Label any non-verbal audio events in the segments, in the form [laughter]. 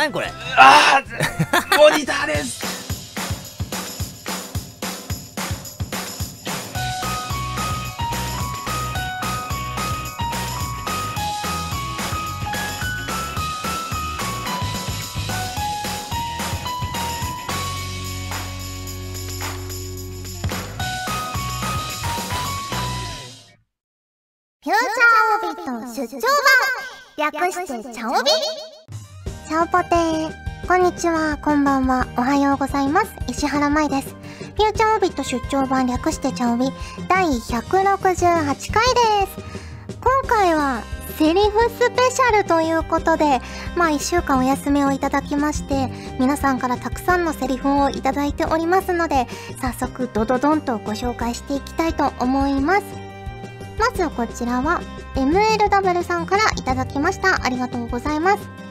何これ？ああモニターです。フューチャーオビット出張版。略してチャオビチャオポテーこんにちは、こんばんは、おはようございます。石原舞です。フューチャーオビット出張版略してチャオビ第168回です。今回はセリフスペシャルということで、まあ一週間お休みをいただきまして、皆さんからたくさんのセリフをいただいておりますので、早速ドドドンとご紹介していきたいと思います。まずこちらは MLW さんからいただきました。ありがとうございます。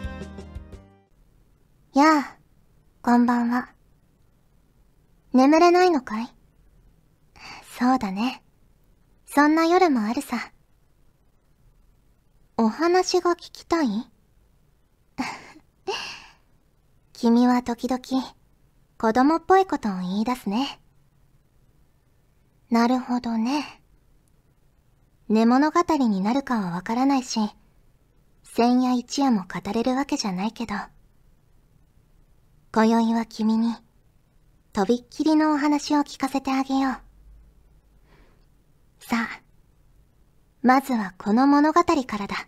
やあ、こんばんは。眠れないのかい？そうだね。そんな夜もあるさ。お話が聞きたい？[laughs] 君は時々、子供っぽいことを言い出すね。なるほどね。寝物語になるかはわからないし、千夜一夜も語れるわけじゃないけど、今宵は君に、とびっきりのお話を聞かせてあげよう。さあ、まずはこの物語からだ。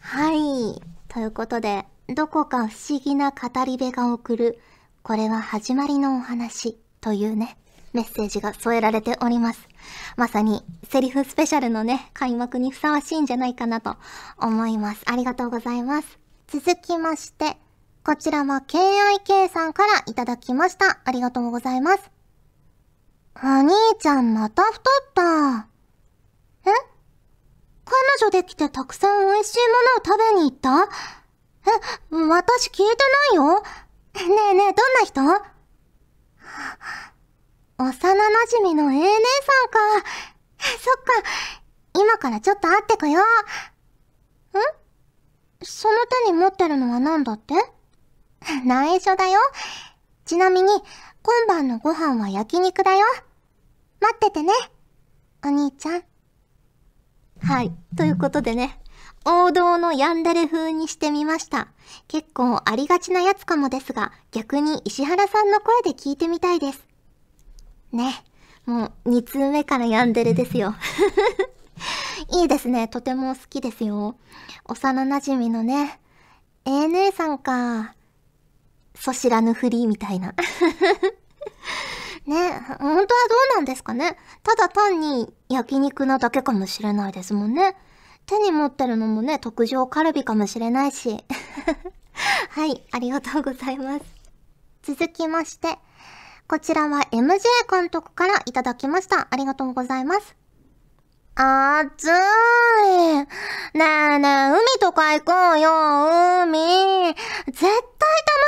はい。ということで、どこか不思議な語り部が送る、これは始まりのお話というね、メッセージが添えられております。まさに、セリフスペシャルのね、開幕にふさわしいんじゃないかなと思います。ありがとうございます。続きまして、こちらは KIK さんからいただきました。ありがとうございます。お兄ちゃんまた太った。え？彼女できてたくさん美味しいものを食べに行った？え、私聞いてないよ？ねえねえ、どんな人？幼馴染の A 姉さんか。そっか。今からちょっと会ってこよう。その手に持ってるのは何だって？[laughs] 内緒だよ。ちなみに、今晩のご飯は焼肉だよ。待っててね。お兄ちゃん。はい。ということでね、王道のヤンデレ風にしてみました。結構ありがちなやつかもですが、逆に石原さんの声で聞いてみたいです。ね。もう、二通目からヤンデレですよ。[laughs] いいですね。とても好きですよ。幼馴染みのね、ええ姉さんか。そ知らぬふりみたいな。[laughs] ね、本当はどうなんですかね。ただ単に焼肉なだけかもしれないですもんね。手に持ってるのもね、特上カルビかもしれないし。[laughs] はい、ありがとうございます。続きまして、こちらは MJ 監督からいただきました。ありがとうございます。あーい。ねえねえ、海とか行こうよ、海。絶対楽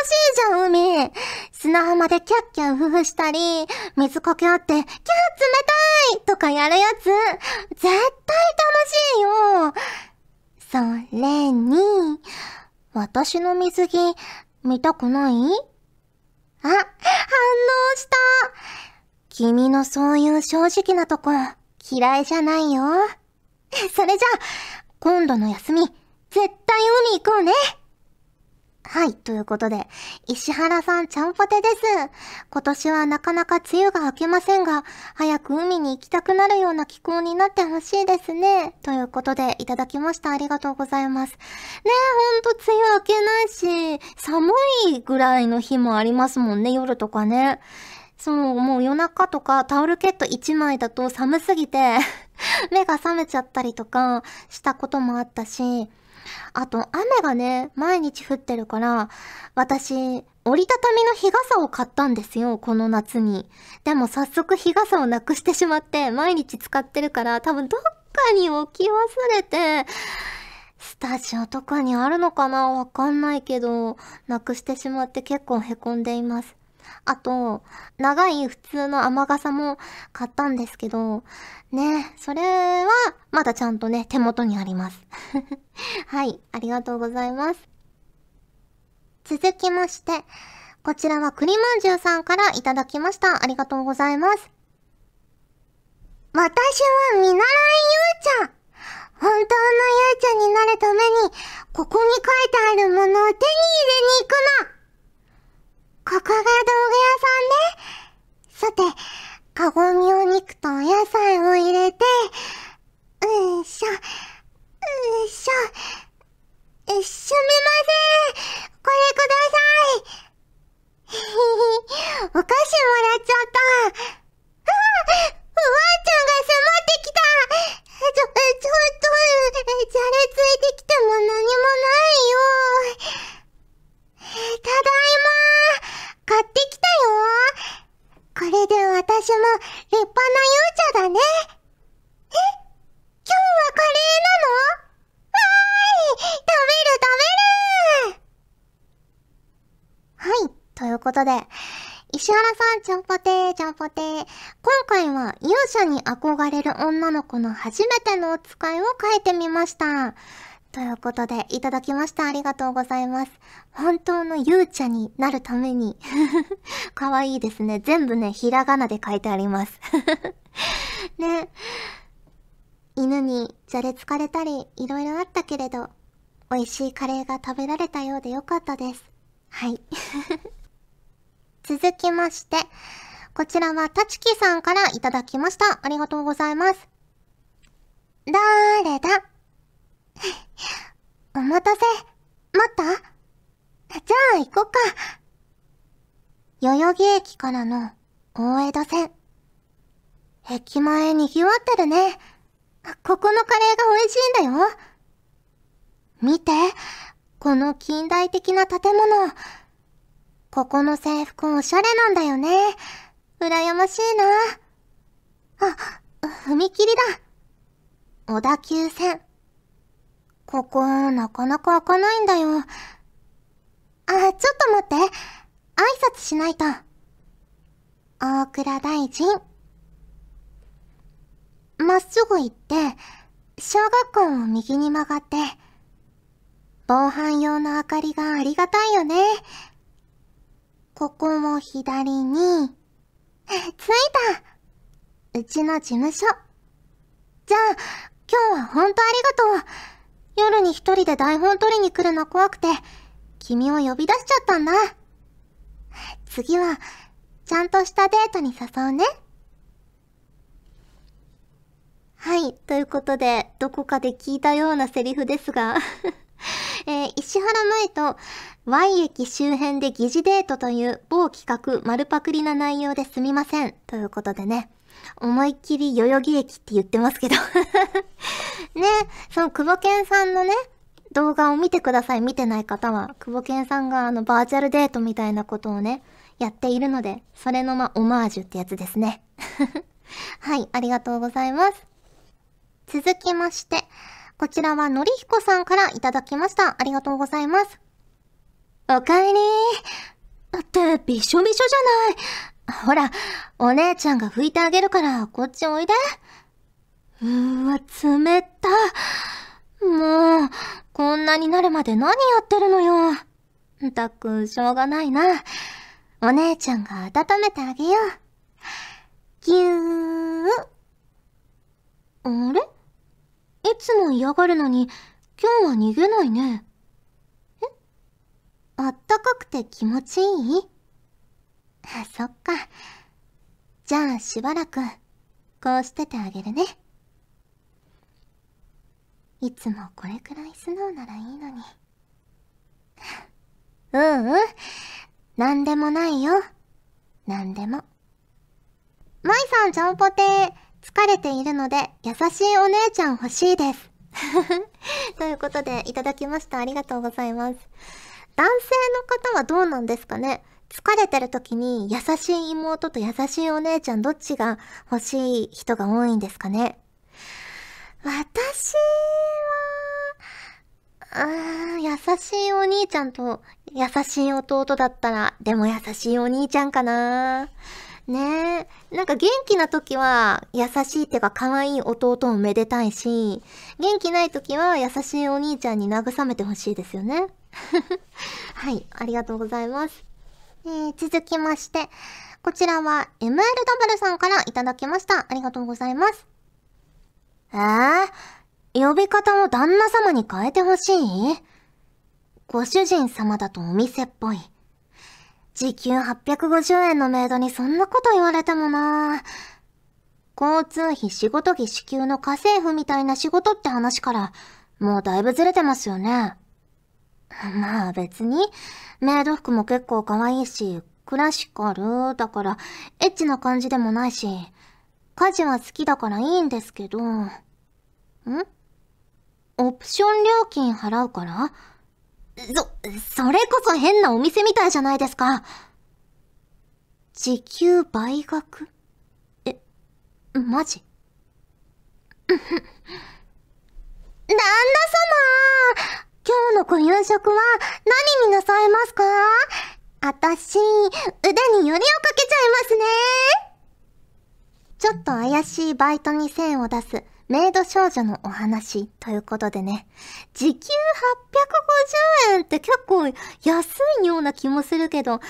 しいじゃん、海。砂浜でキャッキャウフフしたり、水かけ合って、キャー冷たいとかやるやつ。絶対楽しいよ。それに、私の水着、見たくない？あ、反応した。君のそういう正直なとこ、嫌いじゃないよ。[laughs] それじゃあ、今度の休み、絶対海行こうね。はい、ということで、石原さんちゃんぽてです。今年はなかなか梅雨が明けませんが、早く海に行きたくなるような気候になってほしいですね。ということで、いただきました。ありがとうございます。ねえ、ほんと梅雨明けないし、寒いぐらいの日もありますもんね、夜とかね。そう、もう夜中とかタオルケット1枚だと寒すぎて [laughs] 目が覚めちゃったりとかしたこともあったし、あと、雨がね、毎日降ってるから、私、折りたたみの日傘を買ったんですよ、この夏に。でも早速日傘をなくしてしまって、毎日使ってるから、多分どっかに置き忘れて、スタジオとかにあるのかなわかんないけど、なくしてしまって結構凹んでいます。あと、長い普通の雨傘も買ったんですけど、ね、それはまだちゃんとね、手元にあります。[laughs] はい、ありがとうございます。続きまして、こちらは栗まんじゅうさんからいただきました。ありがとうございます。私は見習いゆうちゃん。本当のゆうちゃんになるために、ここに書いてあるものを手に入れに行くの。ここが道具屋さんね。さて、カゴにお肉とお野菜を入れて、うんしょ、うんしょ、え、すみません。これください。ひひひ、お菓子もらっちゃった。ああ、おばあちゃんが迫ってきた。ちょ、ちょっと、じゃれついてきても何もないよ。ただいま買ってきたよこれで私も立派な勇者だねえ今日はカレーなのわーい食べる食べるはい、ということで、石原さん、ちゃんぽてー、ちゃんぽてー。今回は勇者に憧れる女の子の初めてのお使いを書いてみました。ということで、いただきました。ありがとうございます。本当の勇者になるために。かわいいですね。全部ね、ひらがなで書いてあります。[laughs] ね。犬にじゃれつかれたり、いろいろあったけれど、美味しいカレーが食べられたようでよかったです。はい。[laughs] 続きまして、こちらはたちきさんからいただきました。ありがとうございます。だーれだ？[laughs] お待たせ。待った？じゃあ行こっか。代々木駅からの大江戸線。駅前賑わってるね。ここのカレーが美味しいんだよ。見て、この近代的な建物。ここの制服おしゃれなんだよね。羨ましいな。あ、踏切だ。小田急線。ここ、なかなか開かないんだよ。あ、ちょっと待って。挨拶しないと。大倉大臣。まっすぐ行って、小学校を右に曲がって、防犯用の明かりがありがたいよね。ここも左に、着いたうちの事務所。じゃあ、今日はほんとありがとう。夜に一人で台本取りに来るの怖くて、君を呼び出しちゃったんだ。次は、ちゃんとしたデートに誘うね。はい。ということで、どこかで聞いたようなセリフですが、えー、石原舞と Y 駅周辺で疑似デートという某企画丸パクリな内容ですみません。ということでね、思いっきり代々木駅って言ってますけど。[laughs] ね、その久保健さんのね、動画を見てください。見てない方は、久保健さんがあのバーチャルデートみたいなことをね、やっているので、それのま、オマージュってやつですね。[laughs] はい、ありがとうございます。続きまして、こちらはのりひこさんからいただきました。ありがとうございます。おかえりー。って、びしょびしょじゃない。ほら、お姉ちゃんが拭いてあげるから、こっちおいで。うーわ、冷た。もう、こんなになるまで何やってるのよ。たく、しょうがないな。お姉ちゃんが温めてあげよう。ぎゅー。あれいつも嫌がるのに、今日は逃げないね。え？あったかくて気持ちいい？あ、そっか。じゃあしばらく、こうしててあげるね。いつもこれくらい素直ならいいのに。[laughs] ううん。なんでもないよ。なんでも。まいさん、ちゃんぽてー。疲れているので、優しいお姉ちゃん欲しいです。[laughs] ということで、いただきました。ありがとうございます。男性の方はどうなんですかね？疲れてる時に優しい妹と優しいお姉ちゃんどっちが欲しい人が多いんですかね？私は、うー、優しいお兄ちゃんと優しい弟だったら、でも優しいお兄ちゃんかなねえ。なんか元気な時は優しいってか可愛い弟をめでたいし、元気ない時は優しいお兄ちゃんに慰めてほしいですよね。[laughs] はい、ありがとうございます。えー、続きまして、こちらは MLW さんからいただきました。ありがとうございます。えー、呼び方を旦那様に変えてほしい？ご主人様だとお店っぽい。時給850円のメイドにそんなこと言われてもな。交通費仕事着支給の家政婦みたいな仕事って話から、もうだいぶずれてますよね。まあ別に、メイド服も結構可愛いし、クラシカルだから、エッチな感じでもないし、家事は好きだからいいんですけど、ん？オプション料金払うから？そ、それこそ変なお店みたいじゃないですか。時給倍額？え、マジ？旦那様今日のご夕食は何になさいますか？あたし、腕によりをかけちゃいますね。ちょっと怪しいバイトに線を出す。メイド少女のお話ということでね、時給850円って結構安いような気もするけど、あ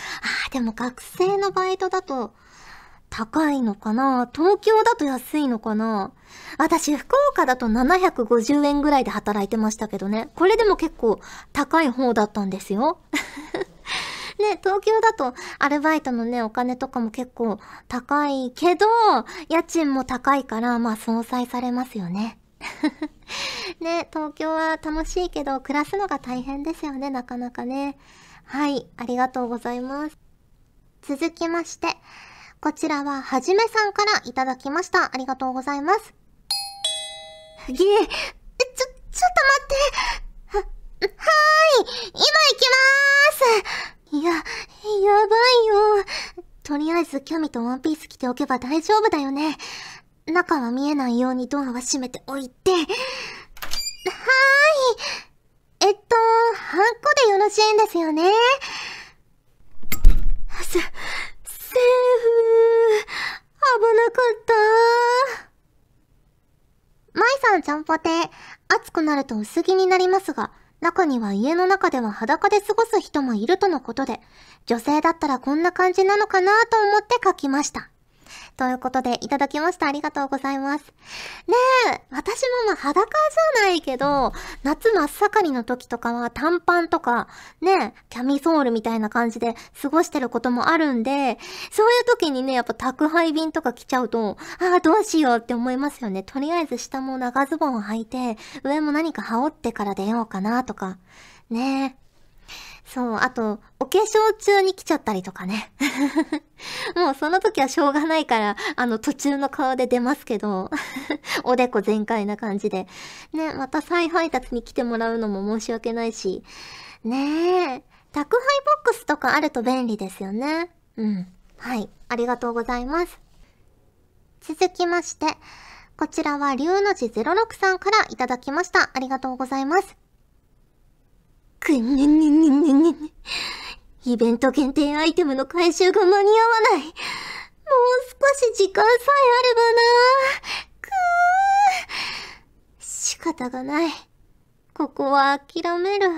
あ、でも学生のバイトだと高いのかな？東京だと安いのかな？私、福岡だと750円ぐらいで働いてましたけどね。これでも結構高い方だったんですよ。ね、東京だとアルバイトのね、お金とかも結構高いけど、家賃も高いから、まあ相殺されますよね。[laughs] ね、東京は楽しいけど、暮らすのが大変ですよね、なかなかね。はい、ありがとうございます。続きまして、こちらははじめさんからいただきました。ありがとうございます。げえ、ちょ、ちょっと待って。は、はーい、今行きまーす。いや、やばいよ。とりあえず、キャミとワンピース着ておけば大丈夫だよね。中は見えないようにドアは閉めておいて。はーい。えっと、ハンコでよろしいんですよね。せ、セーフ。危なかった。舞さんちゃんぽて、暑くなると薄着になりますが、中には家の中では裸で過ごす人もいるとのことで、女性だったらこんな感じなのかなと思って書きました。ということで、いただきました。ありがとうございます。ねえ、私もまあ裸じゃないけど、夏真っ盛りの時とかは短パンとか、ねえ、キャミソールみたいな感じで過ごしてることもあるんで、そういう時にね、やっぱ宅配便とか来ちゃうと、ああ、どうしようって思いますよね。とりあえず下も長ズボンを履いて、上も何か羽織ってから出ようかなとか。ねえ。そう、あと、お化粧中に来ちゃったりとかね。[laughs] もうその時はしょうがないから、あの途中の顔で出ますけど、[laughs] おでこ全開な感じで。ね、また再配達に来てもらうのも申し訳ないし。ねえ、宅配ボックスとかあると便利ですよね。うん。はい、ありがとうございます。続きまして、こちらは龍の字06さんからいただきました。ありがとうございます。くんねねねねねね。イベント限定アイテムの回収が間に合わない。もう少し時間さえあればな。くー。仕方がない。ここは諦める。わ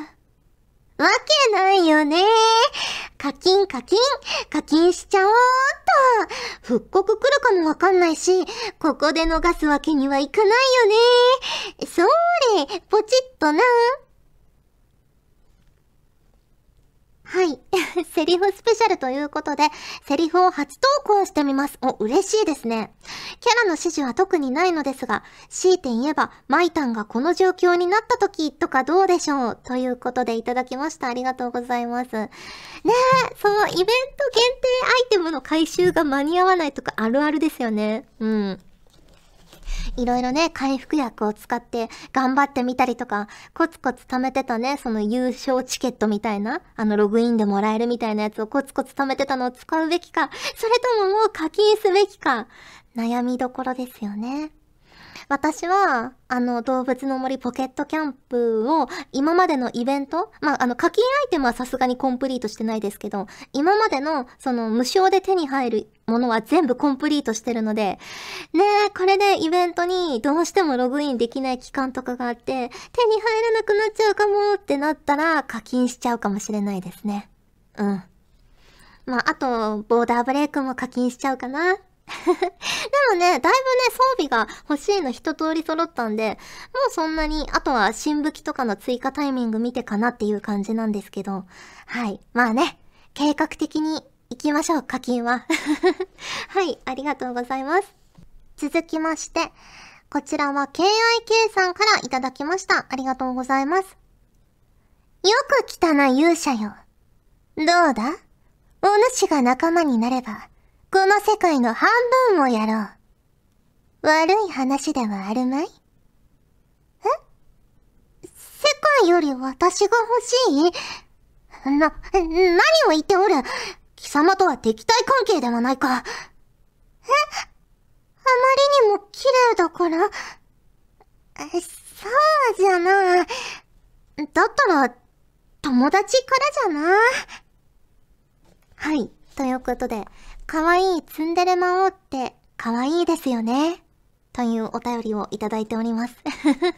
けないよね。課金課金、課金しちゃおうっと。復刻来るかもわかんないし、ここで逃すわけにはいかないよね。それ、ポチッとな。はい。[laughs] セリフスペシャルということで、セリフを初投稿してみます。お、嬉しいですね。キャラの指示は特にないのですが、強いて言えば、マイタンがこの状況になった時とかどうでしょうということでいただきました。ありがとうございます。ねえ、そのイベント限定アイテムの回収が間に合わないとかあるあるですよね。うん。いろいろね、回復薬を使って頑張ってみたりとか、コツコツ貯めてたね、その優勝チケットみたいな、あのログインでもらえるみたいなやつをコツコツ貯めてたのを使うべきか、それとももう課金すべきか、悩みどころですよね。私は、あの、動物の森ポケットキャンプを、今までのイベントまあ、あの、課金アイテムはさすがにコンプリートしてないですけど、今までの、その、無償で手に入るものは全部コンプリートしてるので、ねえ、これでイベントにどうしてもログインできない期間とかがあって、手に入らなくなっちゃうかもってなったら、課金しちゃうかもしれないですね。うん。まあ、あと、ボーダーブレイクも課金しちゃうかな。[laughs] でもね、だいぶね、装備が欲しいの一通り揃ったんで、もうそんなに、あとは新武器とかの追加タイミング見てかなっていう感じなんですけど、はい。まあね、計画的に行きましょう、課金は。[laughs] はい、ありがとうございます。続きまして、こちらは KIK さんからいただきました。ありがとうございます。よく来たな、勇者よ。どうだ？お主が仲間になれば、この世界の半分をやろう。悪い話ではあるまい？え？世界より私が欲しい？な、何を言っておる？貴様とは敵対関係ではないか。え？あまりにも綺麗だから。そうじゃな。だったら、友達からじゃな。はい。ということで、可愛いツンデレ魔王って可愛いですよね。というお便りをいただいております。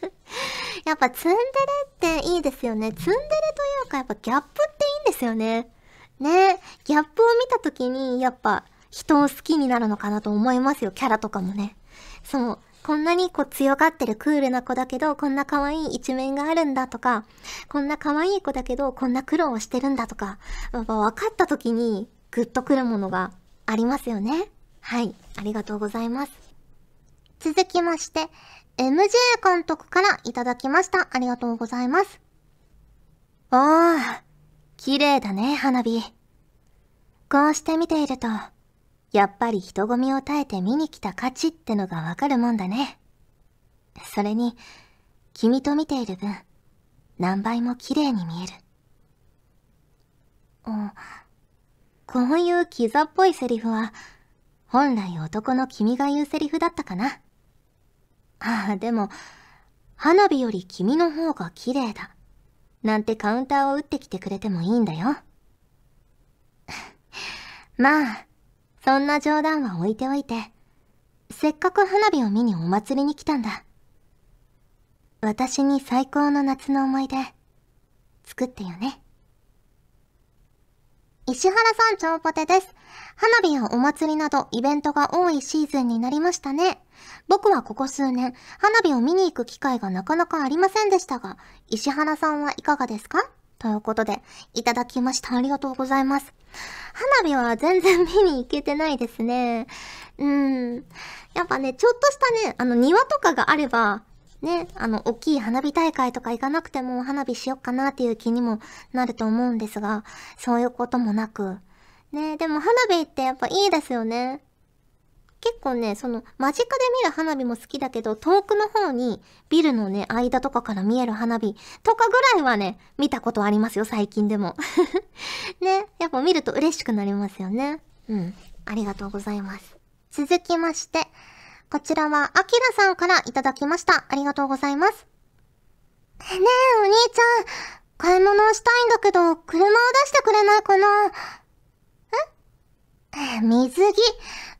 [laughs] やっぱツンデレっていいですよね。ツンデレというかやっぱギャップっていいんですよね。ねギャップを見た時にやっぱ人を好きになるのかなと思いますよ。キャラとかもね。そう。こんなにこう強がってるクールな子だけど、こんな可愛い一面があるんだとか、こんな可愛い子だけど、こんな苦労をしてるんだとか、やっぱ分かった時にグッとくるものがありますよね。はい。ありがとうございます。続きまして、MJ 監督からいただきました。ありがとうございます。おー、綺麗だね、花火。こうして見ていると、やっぱり人混みを耐えて見に来た価値ってのがわかるもんだね。それに、君と見ている分、何倍も綺麗に見える。あ、こういうキザっぽいセリフは、本来男の君が言うセリフだったかな。ああ、でも、花火より君の方が綺麗だ。なんてカウンターを打ってきてくれてもいいんだよ。[laughs] まあ、そんな冗談は置いておいて、せっかく花火を見にお祭りに来たんだ。私に最高の夏の思い出、作ってよね。石原さん超ポテです。花火やお祭りなどイベントが多いシーズンになりましたね。僕はここ数年、花火を見に行く機会がなかなかありませんでしたが、石原さんはいかがですか？ということで、いただきました。ありがとうございます。花火は全然見に行けてないですね。うん。やっぱね、ちょっとしたね、あの庭とかがあれば、ね、あの、大きい花火大会とか行かなくても花火しよっかなっていう気にもなると思うんですが、そういうこともなく。ね、でも花火ってやっぱいいですよね。結構ね、その、間近で見る花火も好きだけど、遠くの方に、ビルのね、間とかから見える花火とかぐらいはね、見たことありますよ、最近でも。[laughs] ね、やっぱ見ると嬉しくなりますよね。うん。ありがとうございます。続きまして、こちらは、アキラさんからいただきました。ありがとうございます。ねえ、お兄ちゃん。買い物をしたいんだけど、車を出してくれないかなえ？水着、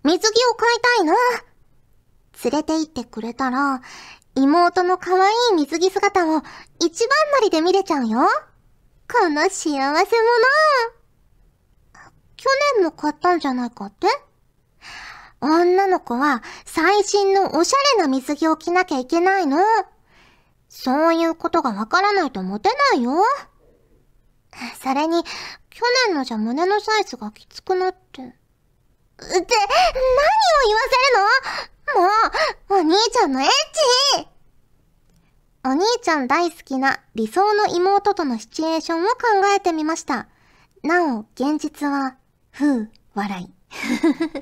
水着を買いたいな。連れて行ってくれたら、妹の可愛い水着姿を一番乗りで見れちゃうよ。この幸せ者。去年も買ったんじゃないかって？女の子は最新のおしゃれな水着を着なきゃいけないの。そういうことがわからないとモテないよ。それに、去年のじゃ胸のサイズがきつくなって。って、何を言わせるの？もう、お兄ちゃんのエッチお兄ちゃん大好きな理想の妹とのシチュエーションを考えてみました。なお、現実は、ふう、笑い。ど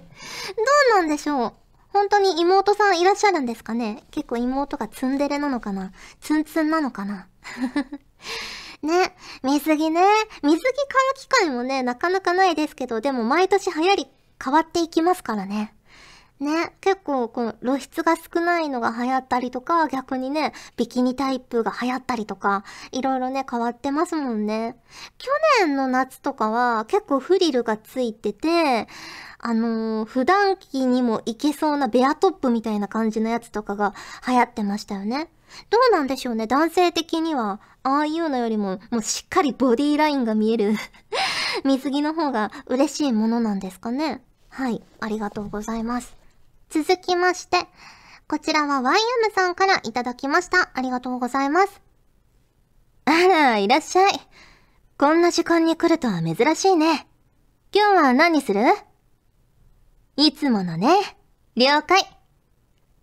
うなんでしょう？本当に妹さんいらっしゃるんですかね？結構妹がツンデレなのかな？ツンツンなのかな？[laughs] ね、水着ね。水着買う機会もね、なかなかないですけど、でも毎年流行り変わっていきますからね。ね、結構この露出が少ないのが流行ったりとか、逆にね、ビキニタイプが流行ったりとか、いろいろね、変わってますもんね。去年の夏とかは結構フリルがついてて、あのー、普段着にもいけそうなベアトップみたいな感じのやつとかが流行ってましたよね。どうなんでしょうね男性的には、ああいうのよりも、もうしっかりボディラインが見える [laughs] 水着の方が嬉しいものなんですかねはい、ありがとうございます。続きまして、こちらは YM さんからいただきました。ありがとうございます。あら、いらっしゃい。こんな時間に来るとは珍しいね。今日は何する？いつものね。了解。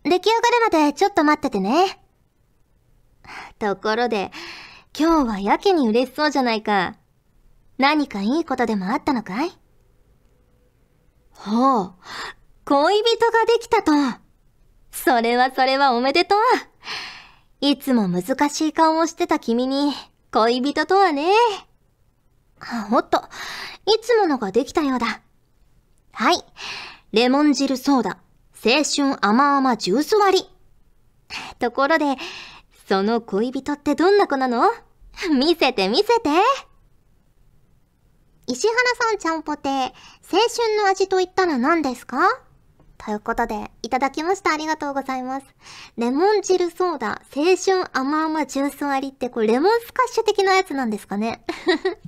出来上がるまでちょっと待っててね。ところで、今日はやけに嬉しそうじゃないか。何かいいことでもあったのかい？ほう、恋人ができたと。それはそれはおめでとう。いつも難しい顔をしてた君に、恋人とはね。おっと、いつものができたようだ。はい。レモン汁ソーダ、青春甘々ジュース割り。ところで、その恋人ってどんな子なの？見せて見せて。石原さんちゃんぽて、青春の味と言ったら何ですか？ということで、いただきました。ありがとうございます。レモン汁ソーダ、青春甘々ジュース割りって、これレモンスカッシュ的なやつなんですかね？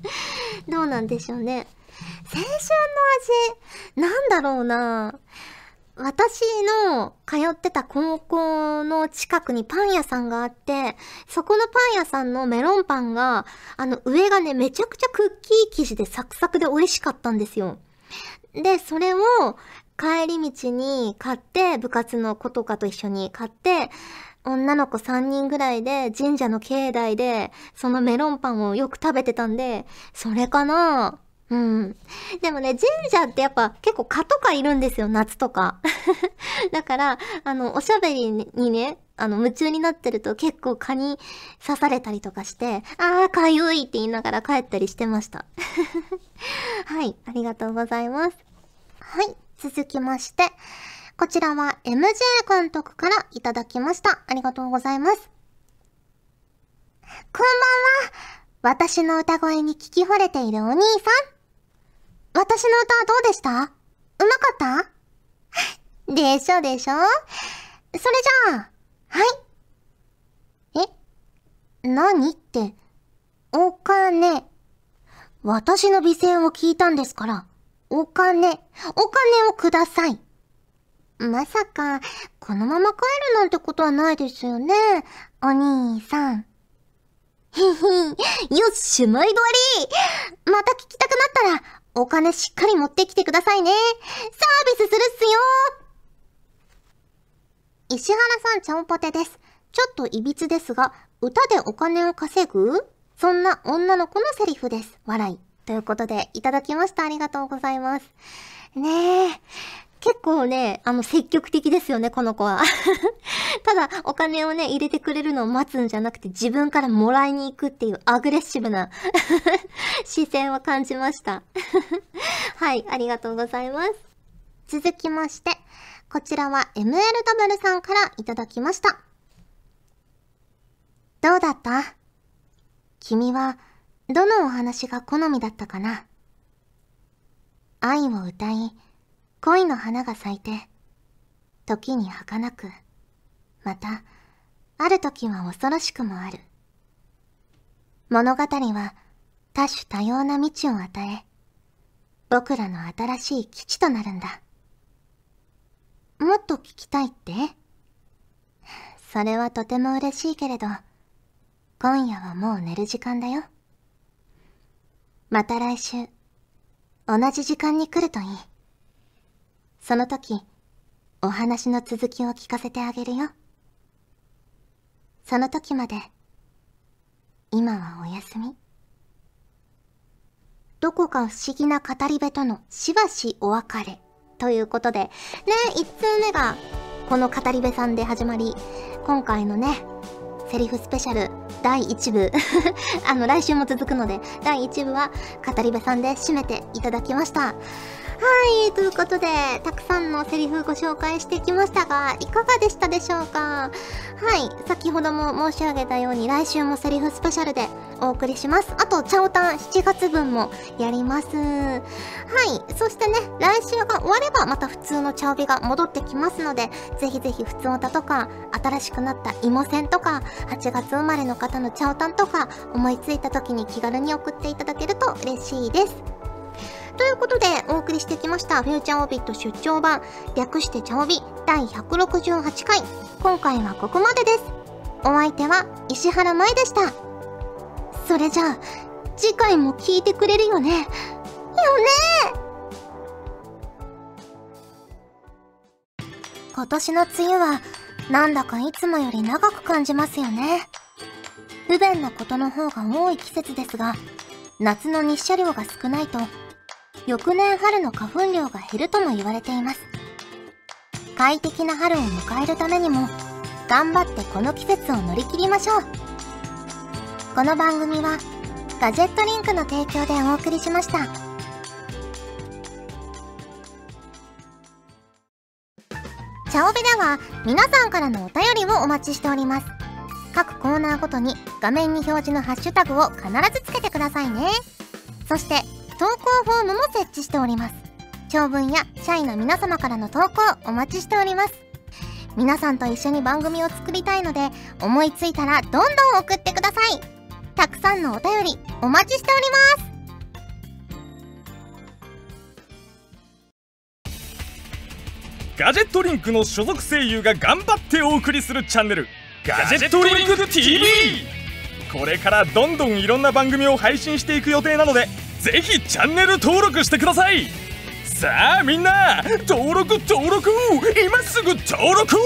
[laughs] どうなんでしょうね。青春の味、なんだろうな私の通ってた高校の近くにパン屋さんがあって、そこのパン屋さんのメロンパンが、あの上がね、めちゃくちゃクッキー生地でサクサクで美味しかったんですよ。で、それを帰り道に買って、部活の子とかと一緒に買って、女の子3人ぐらいで神社の境内で、そのメロンパンをよく食べてたんで、それかな？うん。でもね、神社ってやっぱ結構蚊とかいるんですよ、夏とか。[laughs] だから、あの、おしゃべりにね、あの、夢中になってると結構蚊に刺されたりとかして、あー、かゆいって言いながら帰ったりしてました。[laughs] はい、ありがとうございます。はい。続きまして、こちらは MJ 監督からいただきました。ありがとうございます。こんばんは。私の歌声に聞き惚れているお兄さん。私の歌はどうでした？うまかった？でしょでしょそれじゃあ、はい。え？何って、お金。私の美声を聞いたんですから、お金、お金をください。まさか、このまま帰るなんてことはないですよね、お兄さん。ひひ、よっしゅ、毎度ありまた聞きたくなったら、お金しっかり持ってきてくださいね。サービスするっすよ石原さんちゃんぽてです。ちょっと歪ですが、歌でお金を稼ぐ？そんな女の子のセリフです。笑い。ということで、いただきました。ありがとうございます。ねえ。結構ね、あの、積極的ですよね、この子は。[laughs] ただ、お金をね、入れてくれるのを待つんじゃなくて、自分からもらいに行くっていうアグレッシブな [laughs] 視線を感じました。[laughs] はい、ありがとうございます。続きまして、こちらは MLW さんからいただきました。どうだった？君は、どのお話が好みだったかな？愛を歌い、恋の花が咲いて、時に儚く、また、ある時は恐ろしくもある。物語は多種多様な道を与え、僕らの新しい基地となるんだ。もっと聞きたいって？それはとても嬉しいけれど、今夜はもう寝る時間だよ。また来週、同じ時間に来るといい。その時、お話の続きを聞かせてあげるよ。その時まで、今はお休み。どこか不思議な語り部とのしばしお別れ。ということで、ね、1通目がこの語り部さんで始まり、今回のね、セリフスペシャル第1部 [laughs] あの、来週も続くので、第1部は語り部さんで締めていただきました。はい、ということで、たくさんのセリフご紹介してきましたが、いかがでしたでしょうか？はい、先ほども申し上げたように、来週もセリフスペシャルでお送りします。あと、チャオタン7月分もやります。はい、そしてね、来週が終わればまた普通のチャオビが戻ってきますので、ぜひぜひ普通歌とか、新しくなった芋線とか、8月生まれの方のチャオタンとか、思いついた時に気軽に送っていただけると嬉しいです。ということで、お送りしてきました、フューチャーオービット出張版、略してチャオビ第168回。今回はここまでです。お相手は石原舞でした。それじゃあ、次回も聞いてくれるよね。よね今年の梅雨は、なんだかいつもより長く感じますよね。不便なことの方が多い季節ですが、夏の日射量が少ないと翌年春の花粉量が減るとも言われています。快適な春を迎えるためにも、頑張ってこの季節を乗り切りましょう。この番組は、ガジェットリンクの提供でお送りしました。チャオベでは皆さんからのお便りをお待ちしております。各コーナーごとに画面に表示のハッシュタグを必ずつけてくださいね。そして投稿フォームも設置しております。長文や社員の皆様からの投稿お待ちしております。皆さんと一緒に番組を作りたいので、思いついたらどんどん送ってください。たくさんのお便りお待ちしております。ガジェットリンクの所属声優が頑張ってお送りするチャンネルガジェットリンク TV これからどんどんいろんな番組を配信していく予定なのでぜひチャンネル登録してください。さあみんな登録登録。今すぐ登録